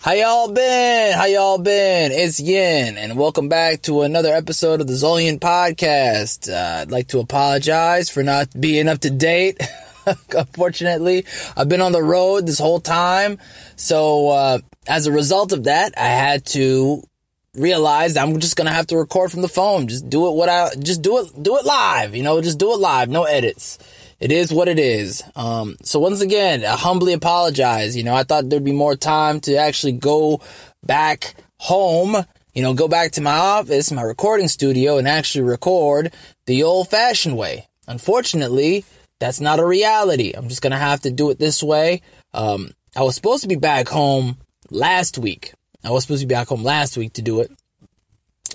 How y'all been? How y'all been? It's Yin, and welcome back to another episode of the Zolyin Podcast. Uh, I'd like to apologize for not being up to date. Unfortunately, I've been on the road this whole time, so uh, as a result of that, I had to realize I'm just gonna have to record from the phone. Just do it what I just do it do it live. You know, just do it live, no edits it is what it is. Um, so once again, I humbly apologize. You know, I thought there'd be more time to actually go back home, you know, go back to my office, my recording studio and actually record the old fashioned way. Unfortunately, that's not a reality. I'm just going to have to do it this way. Um, I was supposed to be back home last week. I was supposed to be back home last week to do it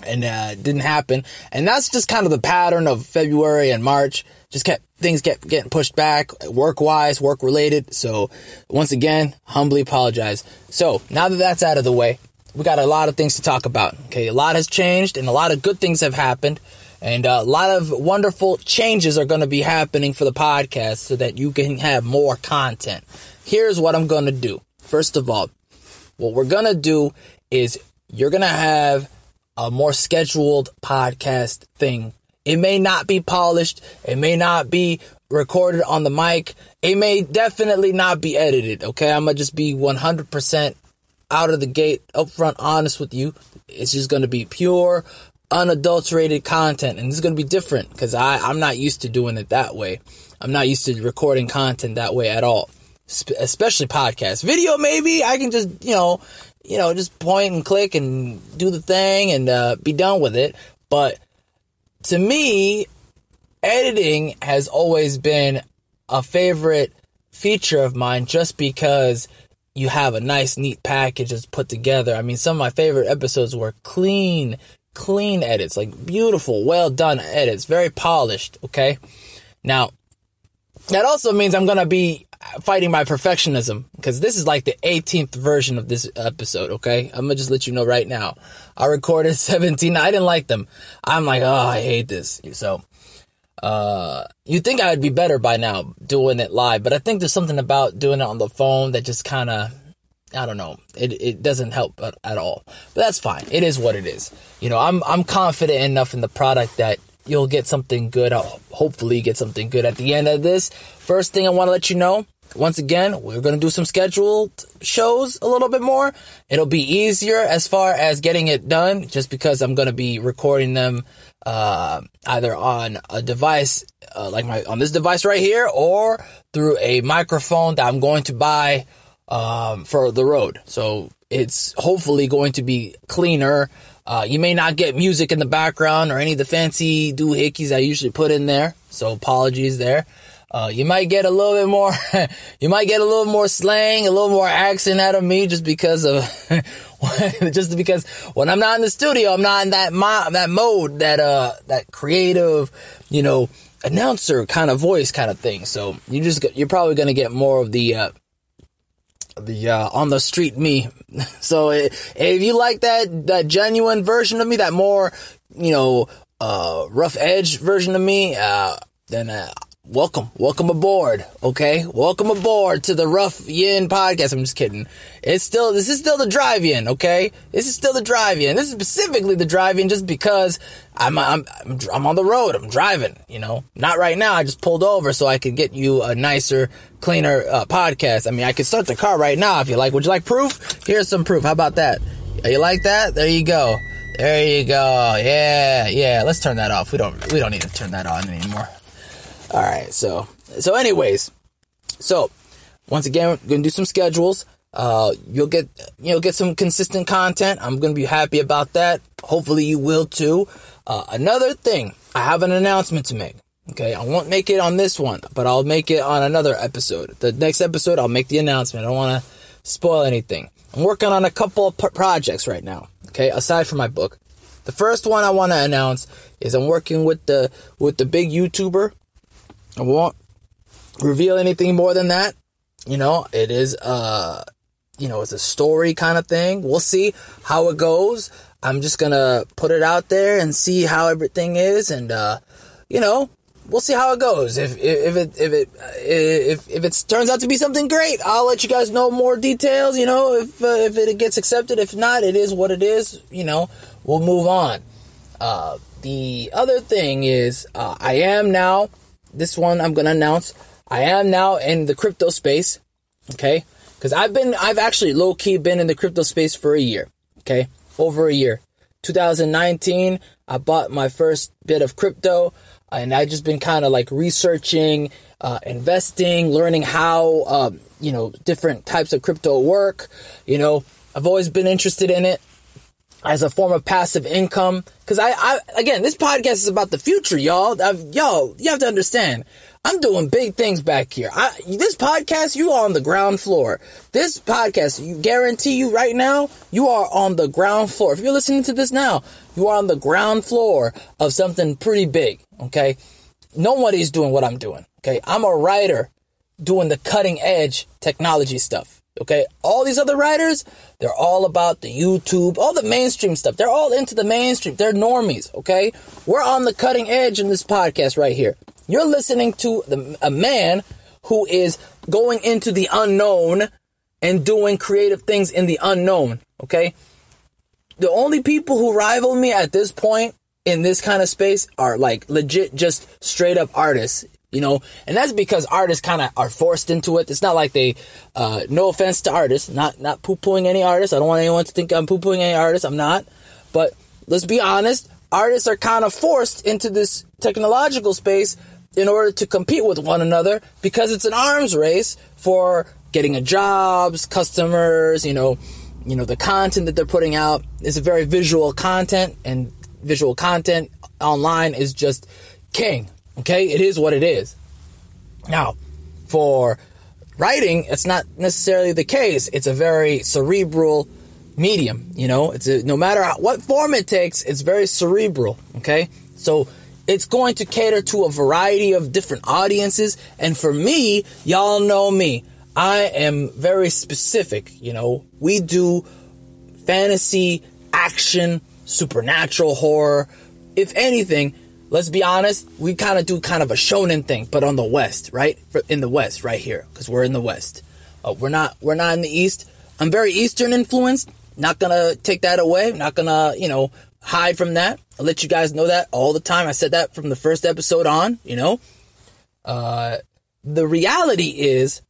and uh, didn't happen. And that's just kind of the pattern of February and March. Just kept things kept getting pushed back, work wise, work related. So once again, humbly apologize. So now that that's out of the way, we got a lot of things to talk about. Okay, a lot has changed, and a lot of good things have happened. And a lot of wonderful changes are going to be happening for the podcast so that you can have more content. Here's what I'm going to do. First of all, what we're going to do is you're going to have a more scheduled podcast thing. It may not be polished. It may not be recorded on the mic. It may definitely not be edited. Okay. I'm going to just be 100% out of the gate, upfront, honest with you. It's just going to be pure, unadulterated content. And it's going to be different because I'm not used to doing it that way. I'm not used to recording content that way at all, especially podcast. Video, maybe I can just, you know, you know, just point and click and do the thing and uh, be done with it. But to me, editing has always been a favorite feature of mine just because you have a nice, neat package that's put together. I mean, some of my favorite episodes were clean, clean edits, like beautiful, well done edits, very polished. Okay. Now, that also means I'm to be fighting my perfectionism because this is like the 18th version of this episode. Okay. I'm to just let you know right now. I recorded 17. I didn't like them. I'm like, oh, I hate this. So, uh, you think I would be better by now doing it live, but I think there's something about doing it on the phone that just kind of, I don't know. It, it doesn't help at, at all, but that's fine. It is what it is. You know, I'm, I'm confident enough in the product that you'll get something good. I'll hopefully get something good at the end of this. First thing I want to let you know, once again, we're going to do some scheduled shows a little bit more. It'll be easier as far as getting it done just because I'm going to be recording them uh, either on a device uh, like my on this device right here or through a microphone that I'm going to buy um, for the road. So it's hopefully going to be cleaner uh, you may not get music in the background or any of the fancy doohickeys I usually put in there. So apologies there. Uh, you might get a little bit more, you might get a little more slang, a little more accent out of me just because of, just because when I'm not in the studio, I'm not in that mo- that mode, that, uh, that creative, you know, announcer kind of voice kind of thing. So you just, you're probably going to get more of the, uh, the uh, on the street me. So if you like that that genuine version of me, that more you know uh, rough edge version of me, uh, then uh, welcome, welcome aboard. Okay, welcome aboard to the Rough Yin podcast. I'm just kidding. It's still this is still the Drive Yin. Okay, this is still the Drive Yin. This is specifically the Drive Yin just because I'm I'm I'm on the road. I'm driving. You know, not right now. I just pulled over so I could get you a nicer, cleaner uh, podcast. I mean, I could start the car right now if you like. Would you like proof? Here's some proof. How about that? You like that? There you go. There you go. Yeah, yeah. Let's turn that off. We don't we don't need to turn that on anymore. All right. So so anyways, so once again, we're gonna do some schedules. Uh, you'll get you know get some consistent content. I'm gonna be happy about that. Hopefully, you will too. Uh, another thing, I have an announcement to make. Okay, I won't make it on this one, but I'll make it on another episode. The next episode, I'll make the announcement. I don't want to spoil anything. I'm working on a couple of projects right now. Okay, aside from my book. The first one I want to announce is I'm working with the with the big YouTuber I won't reveal anything more than that. You know, it is uh you know, it's a story kind of thing. We'll see how it goes. I'm just gonna put it out there and see how everything is and uh you know, we'll see how it goes. If if it if it if if it turns out to be something great, I'll let you guys know more details. You know, if uh, if it gets accepted, if not, it is what it is. You know, we'll move on. Uh, the other thing is, uh, I am now. This one I'm gonna announce. I am now in the crypto space. Okay, because I've been I've actually low key been in the crypto space for a year. Okay, over a year. 2019, I bought my first bit of crypto and I've just been kind of like researching, uh, investing, learning how um, you know different types of crypto work. You know, I've always been interested in it as a form of passive income. Because I, I, again, this podcast is about the future, y'all. I've, yo, you have to understand. I'm doing big things back here. I, this podcast, you are on the ground floor. This podcast, you guarantee you right now, you are on the ground floor. If you're listening to this now, you are on the ground floor of something pretty big. Okay. Nobody's doing what I'm doing. Okay. I'm a writer doing the cutting edge technology stuff. Okay. All these other writers, they're all about the YouTube, all the mainstream stuff. They're all into the mainstream. They're normies. Okay. We're on the cutting edge in this podcast right here. You're listening to the, a man who is going into the unknown and doing creative things in the unknown. Okay. The only people who rival me at this point in this kind of space are like legit, just straight up artists, you know, and that's because artists kind of are forced into it. It's not like they, uh, no offense to artists, not, not poo pooing any artists. I don't want anyone to think I'm poo pooing any artists. I'm not. But let's be honest, artists are kind of forced into this technological space in order to compete with one another because it's an arms race for getting a jobs, customers, you know, you know, the content that they're putting out is a very visual content and visual content online is just king. Okay. It is what it is. Now, for writing, it's not necessarily the case. It's a very cerebral medium. You know, it's a, no matter what form it takes, it's very cerebral. Okay. So it's going to cater to a variety of different audiences. And for me, y'all know me. I am very specific. You know, we do fantasy, action, supernatural horror. If anything, let's be honest, we kind of do kind of a shonen thing, but on the west, right? In the west, right here, because we're in the west. Uh, we're not we're not in the east. I'm very eastern influenced. Not gonna take that away. Not gonna you know hide from that. I'll let you guys know that all the time. I said that from the first episode on. You know, uh, the reality is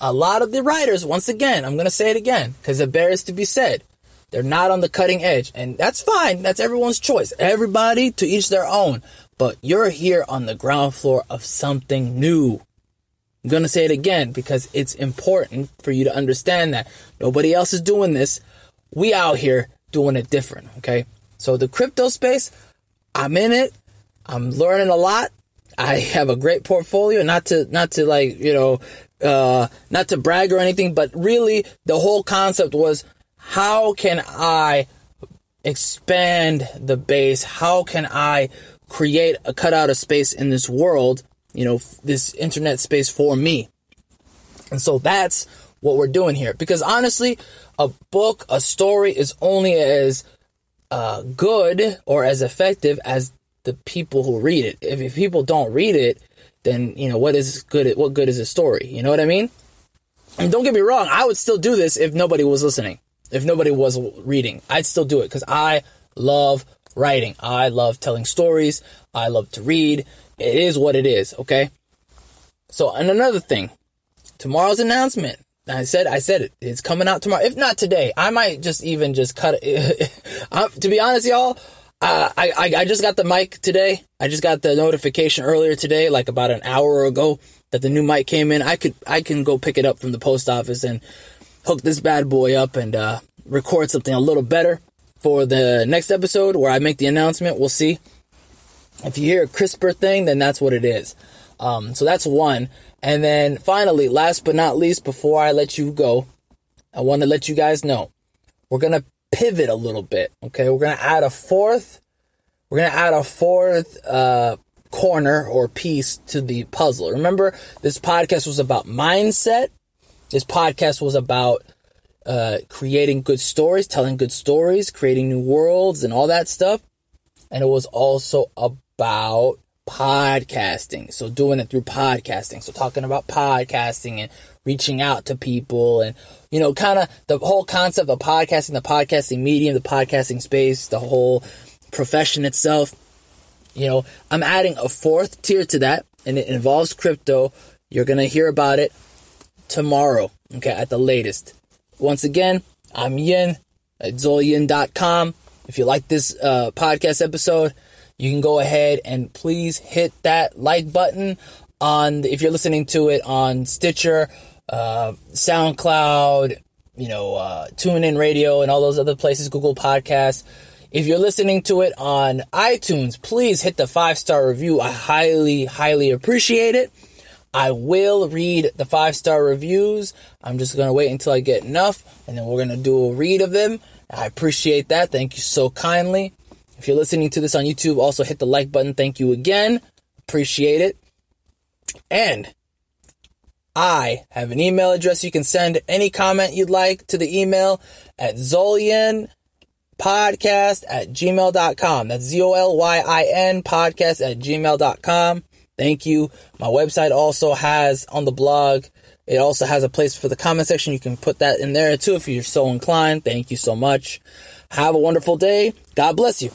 a lot of the writers. Once again, I'm gonna say it again because it bears to be said. They're not on the cutting edge, and that's fine. That's everyone's choice. Everybody to each their own. But you're here on the ground floor of something new. I'm going to say it again because it's important for you to understand that nobody else is doing this. We out here doing it different. Okay. So the crypto space, I'm in it. I'm learning a lot. I have a great portfolio, not to, not to like, you know, uh, not to brag or anything, but really the whole concept was how can I expand the base? How can I create a cutout of space in this world, you know, this internet space for me? And so that's what we're doing here. Because honestly, a book, a story is only as uh, good or as effective as the people who read it. If, if people don't read it, then you know what is good. What good is a story? You know what I mean? And don't get me wrong, I would still do this if nobody was listening if nobody was reading. I'd still do it because I love writing. I love telling stories. I love to read. It is what it is, okay? So, and another thing, tomorrow's announcement. I said, I said it. It's coming out tomorrow. If not today, I might just even just cut it. to be honest, y'all, uh, I, I, I just got the mic today. I just got the notification earlier today, like about an hour ago, that the new mic came in. I could, I can go pick it up from the post office and hook this bad boy up and uh, record something a little better for the next episode where I make the announcement. We'll see. If you hear a crisper thing, then that's what it is. Um, so that's one. And then finally, last but not least, before I let you go, I want to let you guys know we're going to pivot a little bit. Okay. We're going to add a fourth, we're going to add a fourth, uh, corner or piece to the puzzle. Remember, this podcast was about mindset this podcast was about uh, creating good stories, telling good stories, creating new worlds, and all that stuff. And it was also about podcasting. So doing it through podcasting. So talking about podcasting and reaching out to people and, you know, kind of the whole concept of podcasting, the podcasting medium, the podcasting space, the whole profession itself. You know, I'm adding a fourth tier to that and it involves crypto. You're going to hear about it tomorrow, okay, at the latest. Once again, I'm Yin at Zolyin.com. If you like this uh, podcast episode, you can go ahead and please hit that like button on if you're listening to it on Stitcher, uh, SoundCloud, you know, uh, TuneIn Radio, and all those other places, Google Podcasts. If you're listening to it on iTunes, please hit the five star review. I highly, highly appreciate it. I will read the five star reviews. I'm just going to wait until I get enough and then we're going to do a read of them. I appreciate that. Thank you so kindly. If you're listening to this on YouTube, also hit the like button. Thank you again. Appreciate it. And I have an email address. You can send any comment you'd like to the email at Zolyin podcast at gmail.com. That's Z O L Y I N podcast at gmail.com. Thank you. My website also has on the blog, it also has a place for the comment section. You can put that in there too if you're so inclined. Thank you so much. Have a wonderful day. God bless you.